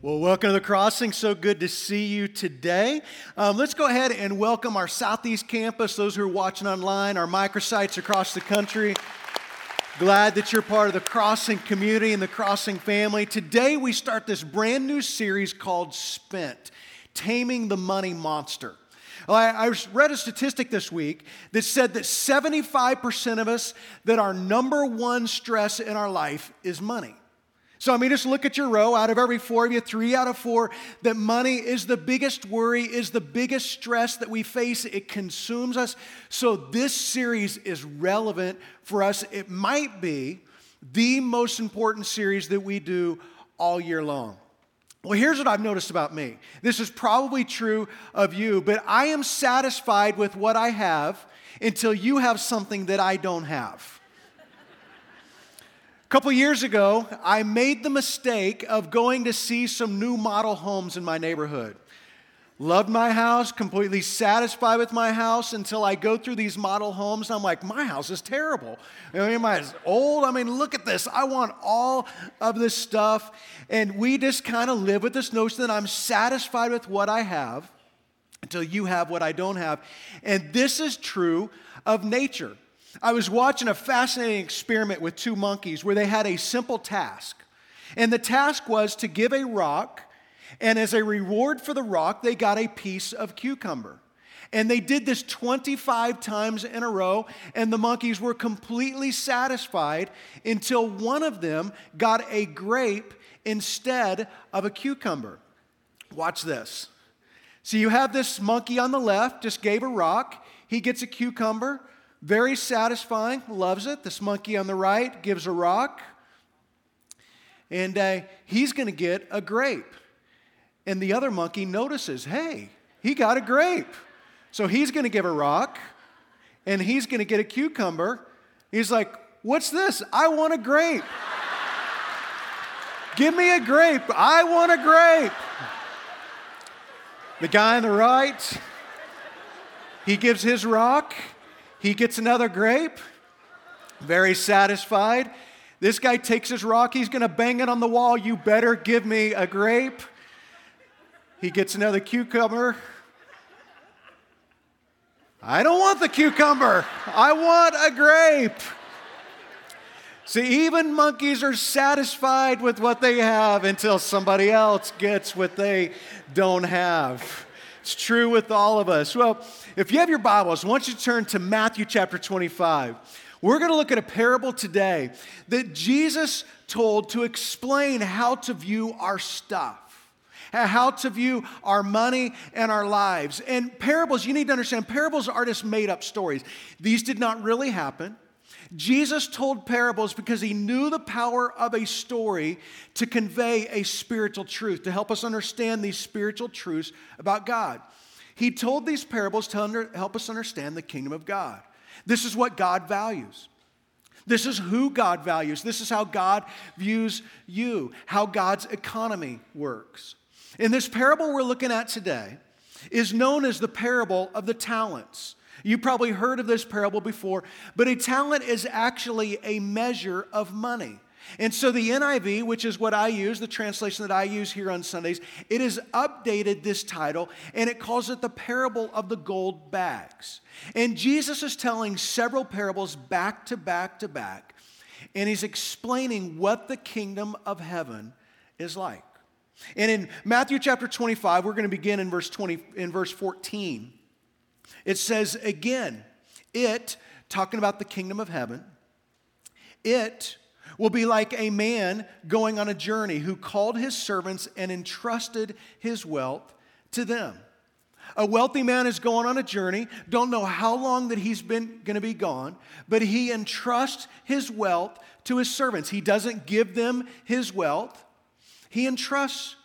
Well, welcome to the crossing. So good to see you today. Um, let's go ahead and welcome our Southeast campus, those who are watching online, our microsites across the country. Glad that you're part of the crossing community and the crossing family. Today, we start this brand new series called Spent Taming the Money Monster. Well, I, I read a statistic this week that said that 75% of us, that our number one stress in our life is money. So, I mean, just look at your row. Out of every four of you, three out of four, that money is the biggest worry, is the biggest stress that we face. It consumes us. So, this series is relevant for us. It might be the most important series that we do all year long. Well, here's what I've noticed about me. This is probably true of you, but I am satisfied with what I have until you have something that I don't have. A couple years ago, I made the mistake of going to see some new model homes in my neighborhood. Loved my house, completely satisfied with my house until I go through these model homes. I'm like, my house is terrible. I mean, house old. I mean, look at this. I want all of this stuff. And we just kind of live with this notion that I'm satisfied with what I have until you have what I don't have. And this is true of nature. I was watching a fascinating experiment with two monkeys where they had a simple task. And the task was to give a rock, and as a reward for the rock, they got a piece of cucumber. And they did this 25 times in a row, and the monkeys were completely satisfied until one of them got a grape instead of a cucumber. Watch this. So you have this monkey on the left, just gave a rock, he gets a cucumber. Very satisfying, loves it. This monkey on the right gives a rock, and uh, he's going to get a grape. And the other monkey notices, hey, he got a grape. So he's going to give a rock, and he's going to get a cucumber. He's like, what's this? I want a grape. Give me a grape. I want a grape. The guy on the right, he gives his rock he gets another grape, very satisfied. This guy takes his rock, he's to bang it on the wall. You better give me a grape. He gets another cucumber. I don't want the cucumber, I want a grape. See, even monkeys are satisfied with what they have until somebody else gets what they don't have. It's true with all of us. Well, if you have your Bibles, I want you to turn to Matthew chapter 25. We're going to look at a parable today that Jesus told to explain how to view our stuff, how to view our money and our lives. And parables, you need to understand, parables are just made up stories. These did not really happen. Jesus told parables because he knew the power of a story to convey a spiritual truth, to help us understand these spiritual truths about God. He told these parables to under, help us understand the kingdom of God. This is what God values. This is who God values. This is how God views you, how God's economy works. In this parable we're looking at today is known as the parable of the talents. You probably heard of this parable before, but a talent is actually a measure of money. And so the NIV, which is what I use, the translation that I use here on Sundays, it has updated this title and it calls it the parable of the gold bags. And Jesus is telling several parables back to back to back, and he's explaining what the kingdom of heaven is like. And in Matthew chapter 25, we're going to begin in verse 20 in verse 14. It says again, it, talking about the kingdom of heaven, it will be like a man going on a journey who called his servants and entrusted his wealth to them. A wealthy man is going on a journey, don't know how long that he's been going to be gone, but he entrusts his wealth to his servants. He doesn't give them his wealth, he entrusts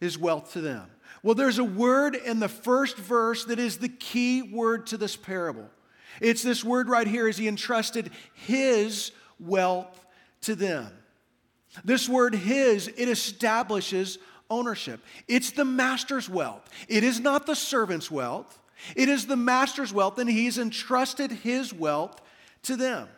his wealth to them. Well, there's a word in the first verse that is the key word to this parable. It's this word right here as he entrusted his wealth to them. This word his, it establishes ownership. It's the master's wealth. It is not the servant's wealth. It is the master's wealth, and he's entrusted his wealth to them.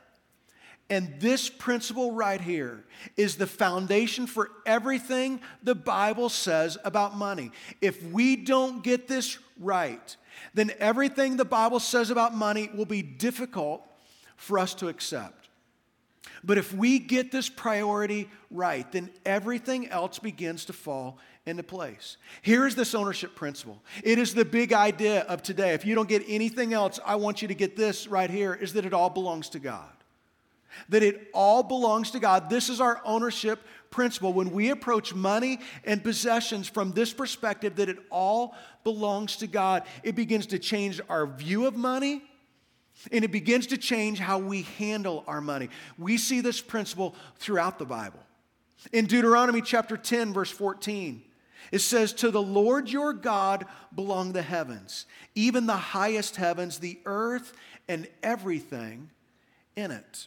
And this principle right here is the foundation for everything the Bible says about money. If we don't get this right, then everything the Bible says about money will be difficult for us to accept. But if we get this priority right, then everything else begins to fall into place. Here is this ownership principle. It is the big idea of today. If you don't get anything else, I want you to get this right here is that it all belongs to God that it all belongs to God. This is our ownership principle. When we approach money and possessions from this perspective, that it all belongs to God, it begins to change our view of money and it begins to change how we handle our money. We see this principle throughout the Bible. In Deuteronomy chapter 10, verse 14, it says, To the Lord your God belong the heavens, even the highest heavens, the earth, and everything in it.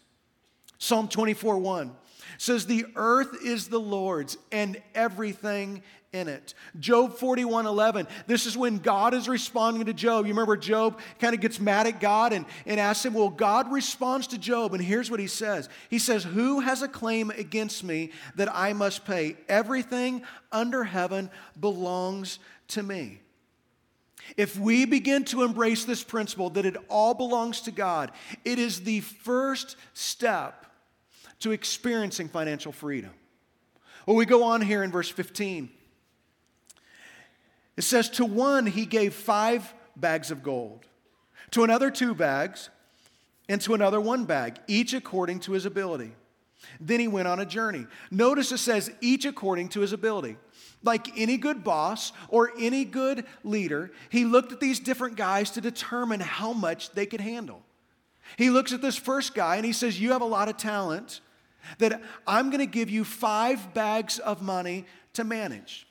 Psalm 24 1 says, The earth is the Lord's and everything in it. Job 41 11, this is when God is responding to Job. You remember Job kind of gets mad at God and, and asks him, Well, God responds to Job, and here's what he says He says, Who has a claim against me that I must pay? Everything under heaven belongs to me. If we begin to embrace this principle that it all belongs to God, it is the first step to experiencing financial freedom. Well, we go on here in verse 15. It says, To one he gave five bags of gold, to another two bags, and to another one bag, each according to his ability. Then he went on a journey. Notice it says, each according to his ability. Like any good boss or any good leader, he looked at these different guys to determine how much they could handle. He looks at this first guy and he says, You have a lot of talent that I'm going to give you five bags of money to manage.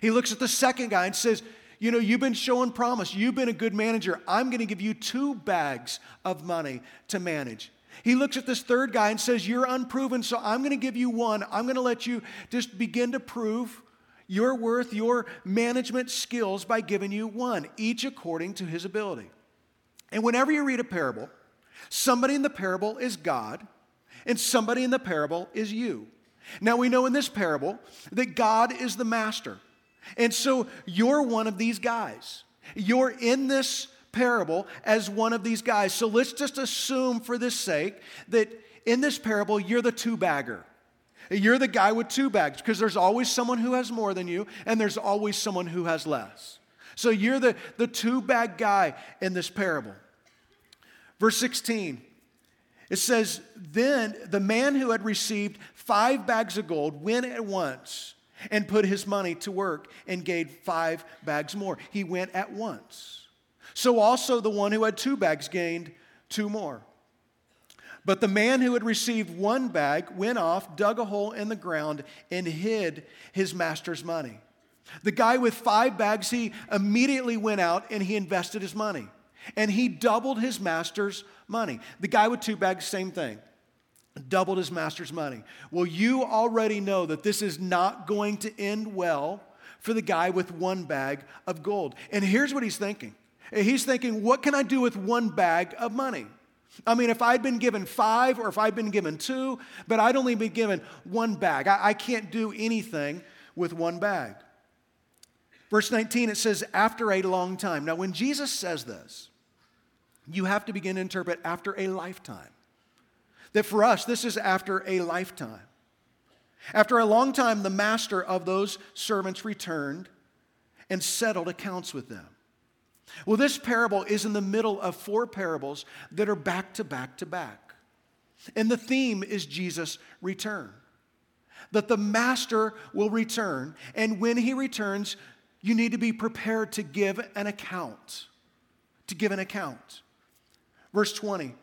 He looks at the second guy and says, You know, you've been showing promise. You've been a good manager. I'm going to give you two bags of money to manage. He looks at this third guy and says, You're unproven, so I'm going to give you one. I'm going to let you just begin to prove your worth, your management skills by giving you one, each according to his ability. And whenever you read a parable, somebody in the parable is God and somebody in the parable is you. Now we know in this parable that God is the master. And so you're one of these guys. You're in this parable as one of these guys. So let's just assume for this sake that in this parable you're the two bagger. You're the guy with two bags because there's always someone who has more than you and there's always someone who has less. So you're the, the two bag guy in this parable. Verse 16 it says, Then the man who had received five bags of gold went at once and put his money to work and gave five bags more. He went at once. So also the one who had two bags gained two more. But the man who had received one bag went off, dug a hole in the ground, and hid his master's money. The guy with five bags, he immediately went out and he invested his money. And he doubled his master's money. The guy with two bags, same thing. Doubled his master's money. Well, you already know that this is not going to end well for the guy with one bag of gold. And here's what he's thinking He's thinking, what can I do with one bag of money? I mean, if I'd been given five or if I'd been given two, but I'd only been given one bag, I, I can't do anything with one bag. Verse 19, it says, after a long time. Now, when Jesus says this, you have to begin to interpret after a lifetime. That for us, this is after a lifetime. After a long time, the master of those servants returned and settled accounts with them. Well, this parable is in the middle of four parables that are back to back to back. And the theme is Jesus' return. That the master will return, and when he returns, you need to be prepared to give an account. To give an account. Verse 20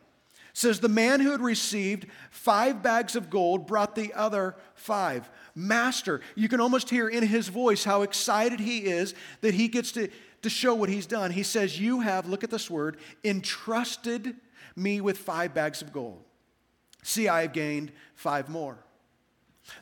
says, The man who had received five bags of gold brought the other five. Master, you can almost hear in his voice how excited he is that he gets to, to show what he's done. He says, You have, look at this word, entrusted me with five bags of gold. See, I have gained five more.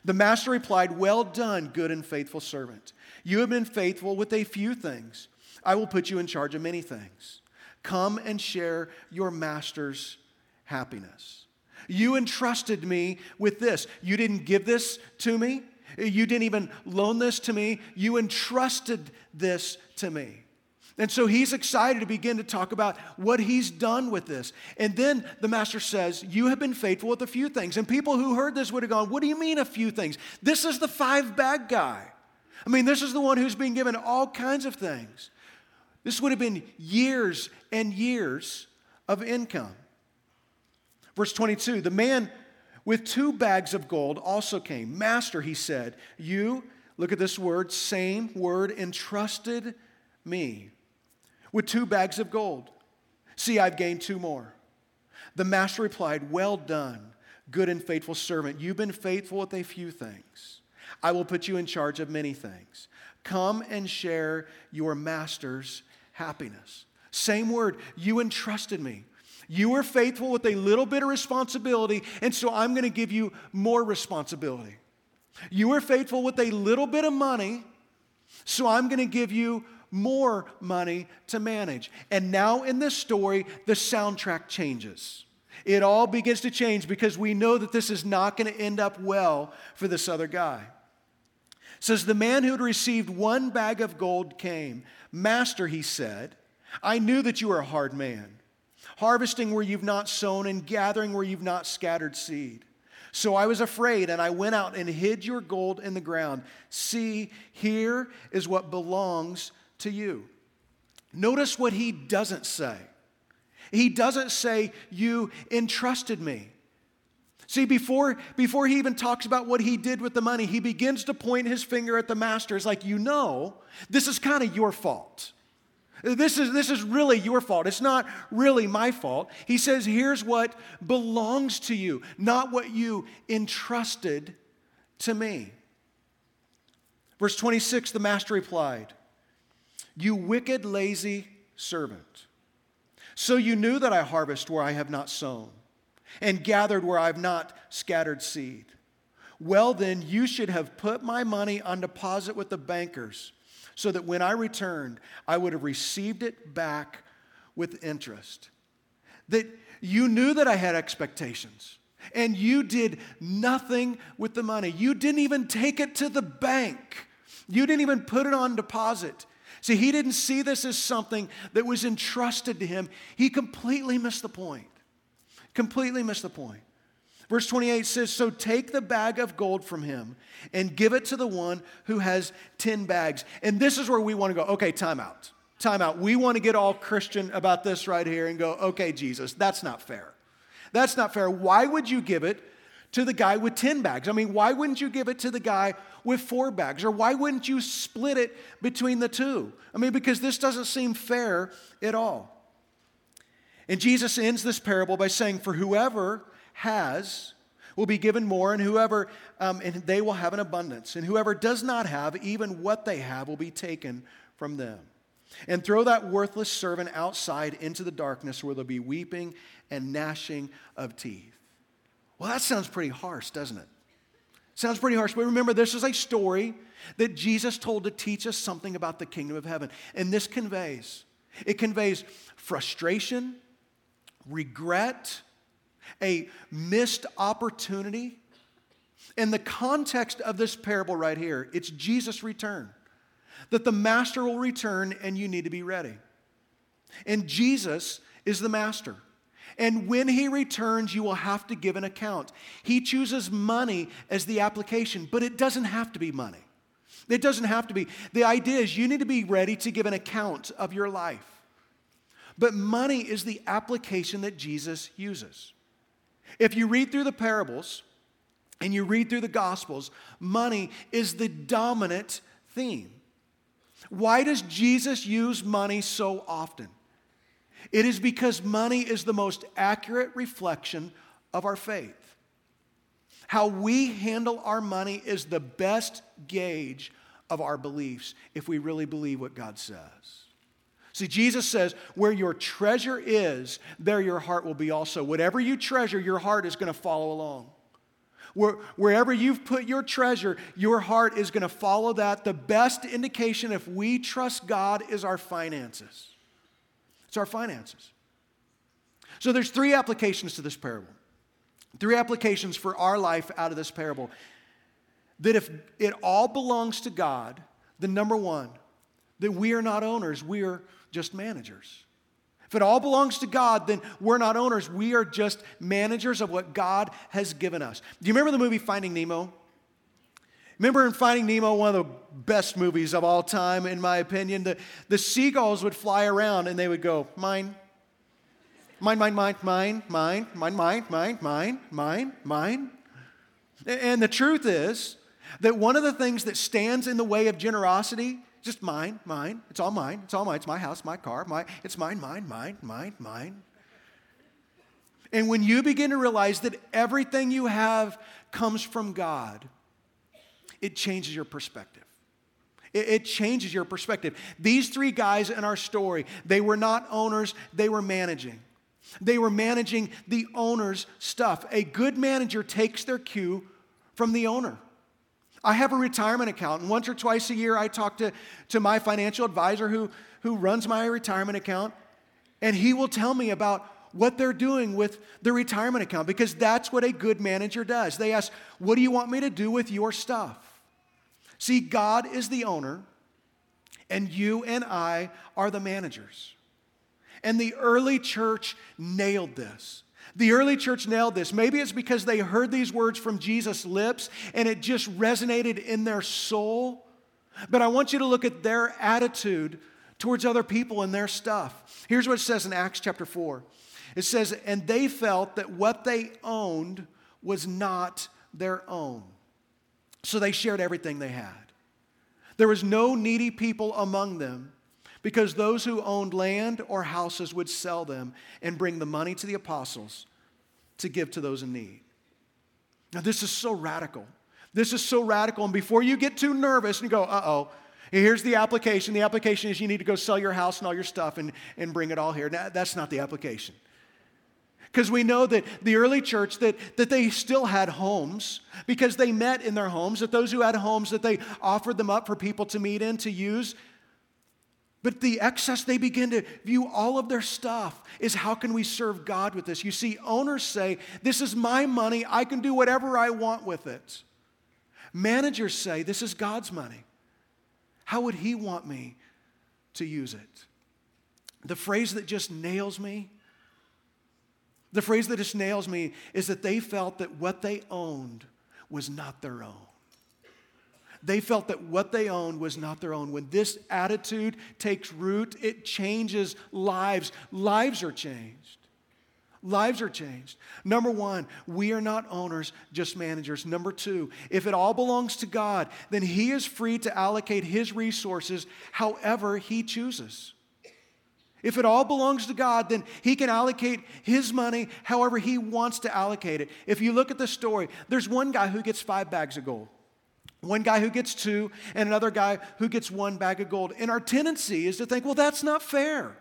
The master replied, Well done, good and faithful servant. You have been faithful with a few things. I will put you in charge of many things. Come and share your master's happiness. You entrusted me with this. You didn't give this to me. You didn't even loan this to me. You entrusted this to me. And so he's excited to begin to talk about what he's done with this. And then the master says, You have been faithful with a few things. And people who heard this would have gone, What do you mean a few things? This is the five bag guy. I mean, this is the one who's being given all kinds of things. This would have been years and years of income. Verse 22 The man with two bags of gold also came. Master, he said, You, look at this word, same word, entrusted me with two bags of gold. See, I've gained two more. The master replied, Well done, good and faithful servant. You've been faithful with a few things. I will put you in charge of many things. Come and share your master's happiness. Same word, you entrusted me. You were faithful with a little bit of responsibility, and so I'm going to give you more responsibility. You were faithful with a little bit of money, so I'm going to give you more money to manage. And now in this story, the soundtrack changes. It all begins to change because we know that this is not going to end up well for this other guy. Says the man who had received one bag of gold came. Master, he said, I knew that you were a hard man, harvesting where you've not sown and gathering where you've not scattered seed. So I was afraid, and I went out and hid your gold in the ground. See, here is what belongs to you. Notice what he doesn't say. He doesn't say, You entrusted me. See, before, before he even talks about what he did with the money, he begins to point his finger at the master. It's like, You know, this is kind of your fault. This is, this is really your fault. It's not really my fault. He says, Here's what belongs to you, not what you entrusted to me. Verse 26 the master replied, you wicked, lazy servant. So you knew that I harvest where I have not sown, and gathered where I have not scattered seed. Well, then, you should have put my money on deposit with the bankers, so that when I returned, I would have received it back with interest. That you knew that I had expectations, and you did nothing with the money. You didn't even take it to the bank, you didn't even put it on deposit. See, he didn't see this as something that was entrusted to him. He completely missed the point. Completely missed the point. Verse 28 says, So take the bag of gold from him and give it to the one who has 10 bags. And this is where we want to go, okay, time out. Time out. We want to get all Christian about this right here and go, okay, Jesus, that's not fair. That's not fair. Why would you give it to the guy with 10 bags? I mean, why wouldn't you give it to the guy with four bags? Or why wouldn't you split it between the two? I mean, because this doesn't seem fair at all. And Jesus ends this parable by saying, For whoever has will be given more, and whoever, um, and they will have an abundance. And whoever does not have, even what they have will be taken from them. And throw that worthless servant outside into the darkness where there'll be weeping and gnashing of teeth. Well, that sounds pretty harsh, doesn't it? Sounds pretty harsh, but remember, this is a story that Jesus told to teach us something about the kingdom of heaven. And this conveys it conveys frustration, regret, a missed opportunity. In the context of this parable right here, it's Jesus' return. That the master will return and you need to be ready. And Jesus is the master. And when he returns, you will have to give an account. He chooses money as the application, but it doesn't have to be money. It doesn't have to be. The idea is you need to be ready to give an account of your life. But money is the application that Jesus uses. If you read through the parables and you read through the Gospels, money is the dominant theme. Why does Jesus use money so often? It is because money is the most accurate reflection of our faith. How we handle our money is the best gauge of our beliefs if we really believe what God says. See, Jesus says, where your treasure is, there your heart will be also. Whatever you treasure, your heart is going to follow along. Where, wherever you've put your treasure, your heart is going to follow that. The best indication if we trust God is our finances. It's our finances. So there's three applications to this parable. Three applications for our life out of this parable. That if it all belongs to God, the number one, that we are not owners, we are just managers. If it all belongs to God, then we're not owners. We are just managers of what God has given us. Do you remember the movie Finding Nemo? Remember in Finding Nemo, one of the best movies of all time, in my opinion, the, the seagulls would fly around and they would go, mine, mine, mine, mine, mine, mine, mine, mine, mine, mine, mine, mine. And the truth is that one of the things that stands in the way of generosity, just mine, mine, it's all mine, it's all mine, it's my house, my car, my, it's mine, mine, mine, mine, mine. And when you begin to realize that everything you have comes from God, it changes your perspective. It, it changes your perspective. These three guys in our story, they were not owners, they were managing. They were managing the owner's stuff. A good manager takes their cue from the owner. I have a retirement account, and once or twice a year I talk to, to my financial advisor who, who runs my retirement account, and he will tell me about what they're doing with the retirement account because that's what a good manager does. They ask, What do you want me to do with your stuff? See, God is the owner, and you and I are the managers. And the early church nailed this. The early church nailed this. Maybe it's because they heard these words from Jesus' lips and it just resonated in their soul. But I want you to look at their attitude towards other people and their stuff. Here's what it says in Acts chapter 4 it says, And they felt that what they owned was not their own. So they shared everything they had. There was no needy people among them because those who owned land or houses would sell them and bring the money to the apostles to give to those in need. Now, this is so radical. This is so radical. And before you get too nervous and go, uh oh, here's the application. The application is you need to go sell your house and all your stuff and, and bring it all here. Now, that's not the application. Because we know that the early church, that, that they still had homes because they met in their homes, that those who had homes, that they offered them up for people to meet in, to use. But the excess, they begin to view all of their stuff is how can we serve God with this? You see, owners say, This is my money, I can do whatever I want with it. Managers say, This is God's money. How would He want me to use it? The phrase that just nails me the phrase that just nails me is that they felt that what they owned was not their own. They felt that what they owned was not their own. When this attitude takes root, it changes lives. Lives are changed. Lives are changed. Number one, we are not owners, just managers. Number two, if it all belongs to God, then He is free to allocate His resources however He chooses. If it all belongs to God, then He can allocate His money however He wants to allocate it. If you look at the story, there's one guy who gets five bags of gold, one guy who gets two, and another guy who gets one bag of gold. And our tendency is to think, well, that's not fair.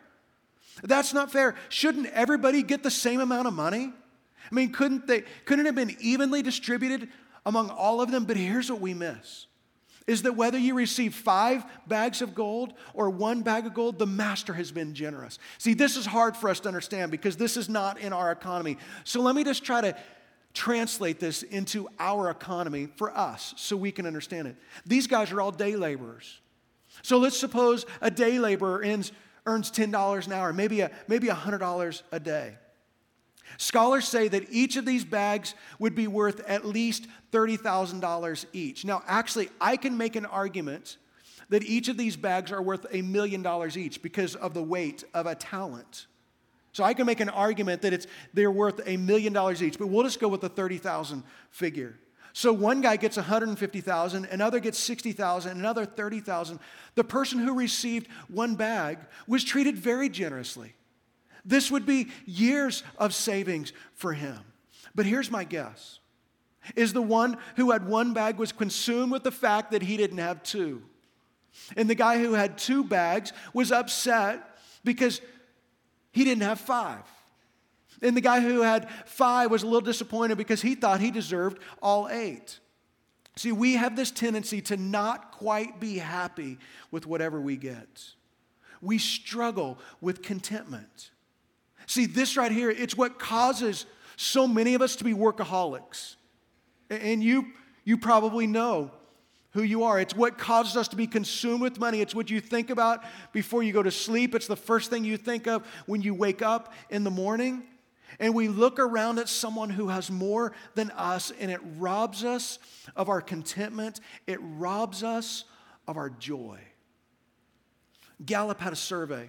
That's not fair. Shouldn't everybody get the same amount of money? I mean, couldn't they couldn't it have been evenly distributed among all of them? But here's what we miss is that whether you receive five bags of gold or one bag of gold, the master has been generous. See, this is hard for us to understand because this is not in our economy. So let me just try to translate this into our economy for us so we can understand it. These guys are all day laborers. So let's suppose a day laborer earns, earns $10 an hour, maybe, a, maybe $100 a day. Scholars say that each of these bags would be worth at least $30,000 each. Now, actually, I can make an argument that each of these bags are worth a million dollars each because of the weight of a talent. So I can make an argument that it's they're worth a million dollars each, but we'll just go with the 30,000 figure. So one guy gets 150,000, another gets 60,000, another 30,000. The person who received one bag was treated very generously. This would be years of savings for him. But here's my guess is the one who had one bag was consumed with the fact that he didn't have two. And the guy who had two bags was upset because he didn't have five. And the guy who had five was a little disappointed because he thought he deserved all eight. See, we have this tendency to not quite be happy with whatever we get. We struggle with contentment. See, this right here, it's what causes so many of us to be workaholics. And you, you probably know who you are. It's what causes us to be consumed with money. It's what you think about before you go to sleep. It's the first thing you think of when you wake up in the morning. And we look around at someone who has more than us, and it robs us of our contentment, it robs us of our joy. Gallup had a survey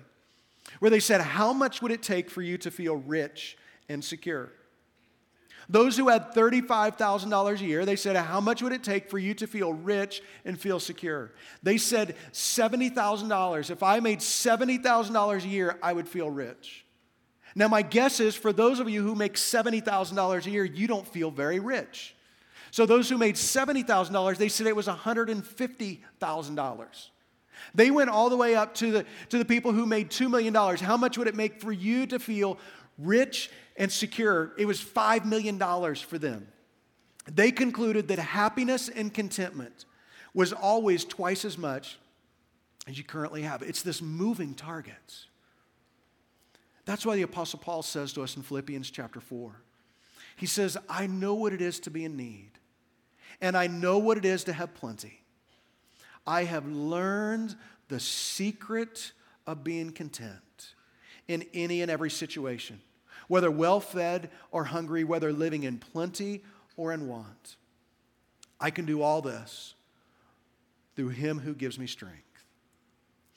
where they said, How much would it take for you to feel rich and secure? Those who had $35,000 a year, they said, How much would it take for you to feel rich and feel secure? They said, $70,000. If I made $70,000 a year, I would feel rich. Now, my guess is for those of you who make $70,000 a year, you don't feel very rich. So, those who made $70,000, they said it was $150,000. They went all the way up to the, to the people who made $2 million. How much would it make for you to feel rich and secure, it was $5 million for them. They concluded that happiness and contentment was always twice as much as you currently have. It's this moving target. That's why the Apostle Paul says to us in Philippians chapter 4 he says, I know what it is to be in need, and I know what it is to have plenty. I have learned the secret of being content in any and every situation whether well fed or hungry, whether living in plenty or in want. I can do all this through him who gives me strength.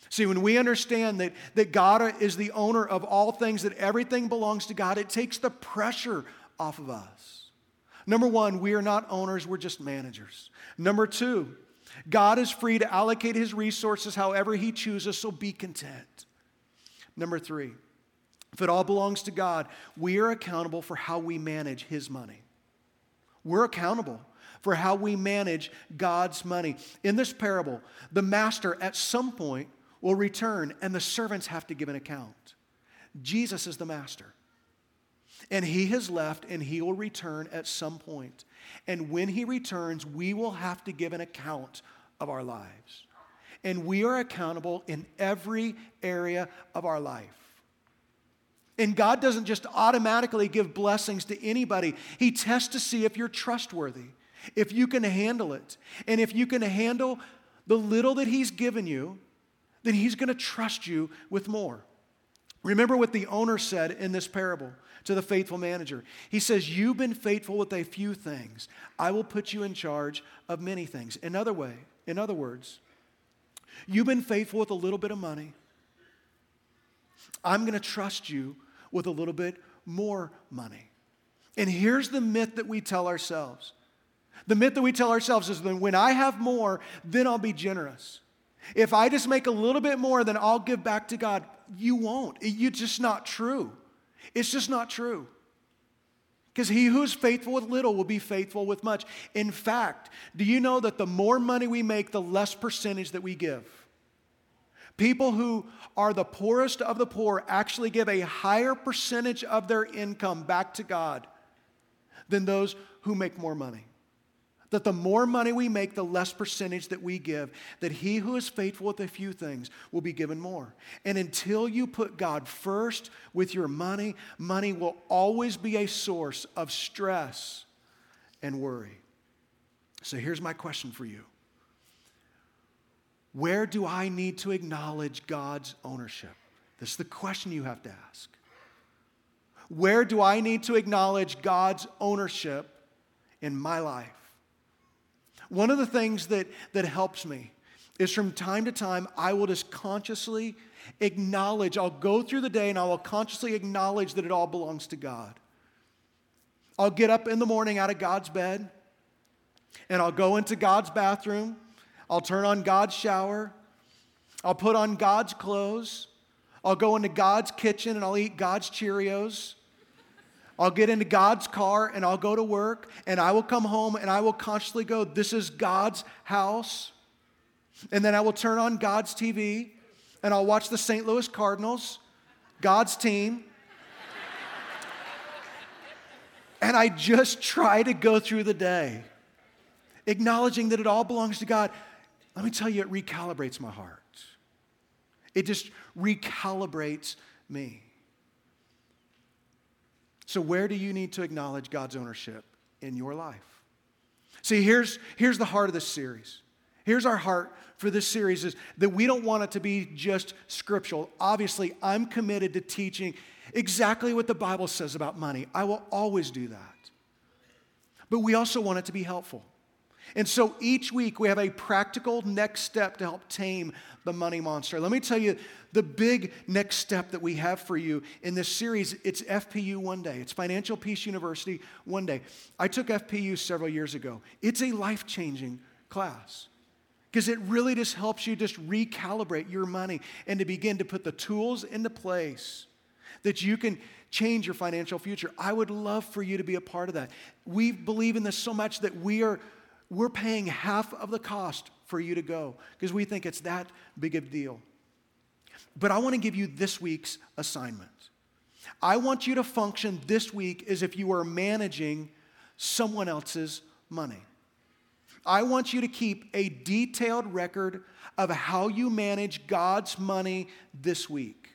See, when we understand that, that God is the owner of all things, that everything belongs to God, it takes the pressure off of us. Number one, we are not owners, we're just managers. Number two, God is free to allocate his resources however he chooses, so be content. Number three, if it all belongs to God, we are accountable for how we manage His money. We're accountable for how we manage God's money. In this parable, the master at some point will return and the servants have to give an account. Jesus is the master. And he has left and he will return at some point. And when he returns, we will have to give an account of our lives. And we are accountable in every area of our life. And God doesn't just automatically give blessings to anybody, He tests to see if you're trustworthy, if you can handle it. And if you can handle the little that He's given you, then He's going to trust you with more. Remember what the owner said in this parable to the faithful manager. He says, You've been faithful with a few things. I will put you in charge of many things. In other way, in other words, you've been faithful with a little bit of money. I'm going to trust you with a little bit more money. And here's the myth that we tell ourselves the myth that we tell ourselves is that when I have more, then I'll be generous. If I just make a little bit more, then I'll give back to God. You won't. It's just not true. It's just not true. Because he who's faithful with little will be faithful with much. In fact, do you know that the more money we make, the less percentage that we give? People who are the poorest of the poor actually give a higher percentage of their income back to God than those who make more money. That the more money we make, the less percentage that we give. That he who is faithful with a few things will be given more. And until you put God first with your money, money will always be a source of stress and worry. So here's my question for you where do I need to acknowledge God's ownership? This is the question you have to ask. Where do I need to acknowledge God's ownership in my life? One of the things that, that helps me is from time to time, I will just consciously acknowledge, I'll go through the day and I will consciously acknowledge that it all belongs to God. I'll get up in the morning out of God's bed and I'll go into God's bathroom I'll turn on God's shower. I'll put on God's clothes. I'll go into God's kitchen and I'll eat God's Cheerios. I'll get into God's car and I'll go to work and I will come home and I will consciously go, This is God's house. And then I will turn on God's TV and I'll watch the St. Louis Cardinals, God's team. and I just try to go through the day, acknowledging that it all belongs to God. Let me tell you, it recalibrates my heart. It just recalibrates me. So, where do you need to acknowledge God's ownership in your life? See, here's, here's the heart of this series. Here's our heart for this series is that we don't want it to be just scriptural. Obviously, I'm committed to teaching exactly what the Bible says about money. I will always do that. But we also want it to be helpful. And so each week we have a practical next step to help tame the money monster. Let me tell you the big next step that we have for you in this series. It's FPU One Day, it's Financial Peace University One Day. I took FPU several years ago. It's a life changing class because it really just helps you just recalibrate your money and to begin to put the tools into place that you can change your financial future. I would love for you to be a part of that. We believe in this so much that we are we're paying half of the cost for you to go because we think it's that big of a deal. But I want to give you this week's assignment. I want you to function this week as if you are managing someone else's money. I want you to keep a detailed record of how you manage God's money this week.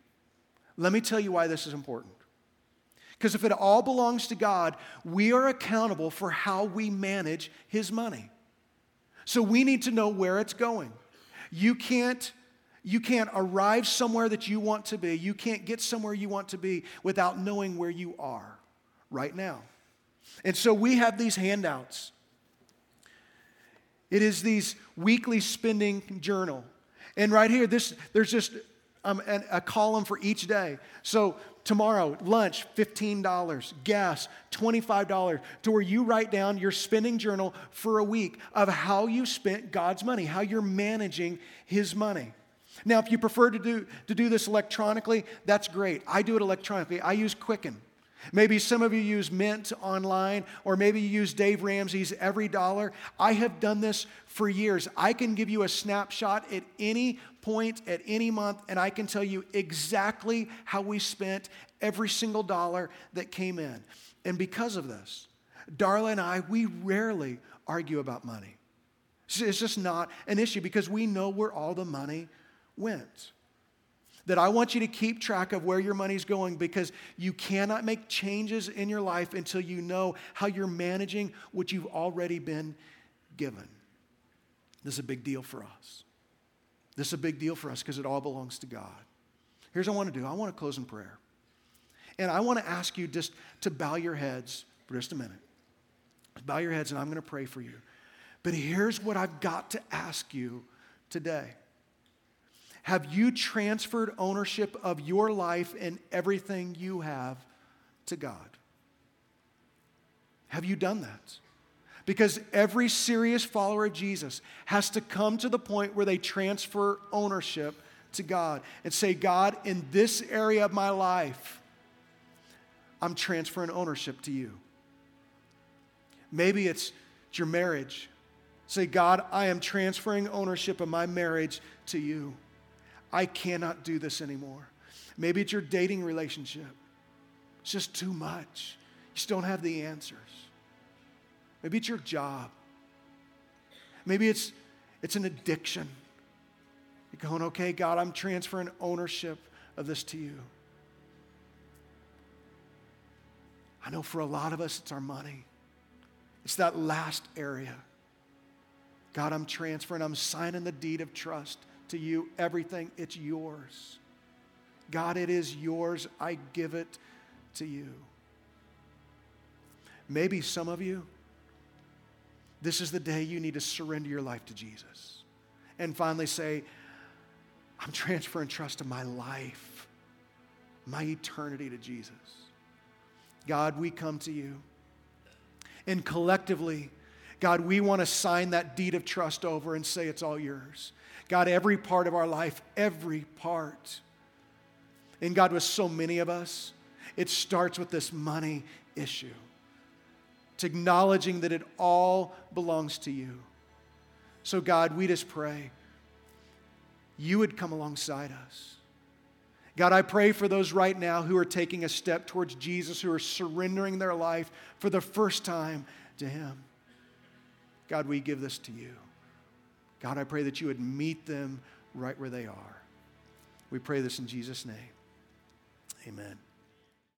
Let me tell you why this is important. Because if it all belongs to God, we are accountable for how we manage His money. So we need to know where it's going. You can't, you can't arrive somewhere that you want to be, you can't get somewhere you want to be without knowing where you are right now. And so we have these handouts. It is these weekly spending journal. And right here, this, there's just um, a column for each day. So tomorrow, lunch, $15, gas, $25, to where you write down your spending journal for a week of how you spent God's money, how you're managing His money. Now, if you prefer to do, to do this electronically, that's great. I do it electronically. I use Quicken. Maybe some of you use Mint online, or maybe you use Dave Ramsey's Every Dollar. I have done this for years. I can give you a snapshot at any point, at any month, and I can tell you exactly how we spent every single dollar that came in. And because of this, Darla and I, we rarely argue about money. It's just not an issue because we know where all the money went that I want you to keep track of where your money's going because you cannot make changes in your life until you know how you're managing what you've already been given. This is a big deal for us. This is a big deal for us because it all belongs to God. Here's what I want to do I want to close in prayer. And I want to ask you just to bow your heads for just a minute. Bow your heads, and I'm going to pray for you. But here's what I've got to ask you today. Have you transferred ownership of your life and everything you have to God? Have you done that? Because every serious follower of Jesus has to come to the point where they transfer ownership to God and say, God, in this area of my life, I'm transferring ownership to you. Maybe it's your marriage. Say, God, I am transferring ownership of my marriage to you. I cannot do this anymore. Maybe it's your dating relationship. It's just too much. You just don't have the answers. Maybe it's your job. Maybe it's, it's an addiction. You're going, okay, God, I'm transferring ownership of this to you. I know for a lot of us, it's our money. It's that last area. God, I'm transferring, I'm signing the deed of trust to you everything. It's yours. God, it is yours. I give it to you. Maybe some of you, this is the day you need to surrender your life to Jesus and finally say, I'm transferring trust of my life, my eternity to Jesus. God, we come to you. And collectively, God, we want to sign that deed of trust over and say it's all yours. God, every part of our life, every part. And God, with so many of us, it starts with this money issue. It's acknowledging that it all belongs to you. So, God, we just pray you would come alongside us. God, I pray for those right now who are taking a step towards Jesus, who are surrendering their life for the first time to Him. God, we give this to you. God, I pray that you would meet them right where they are. We pray this in Jesus' name. Amen.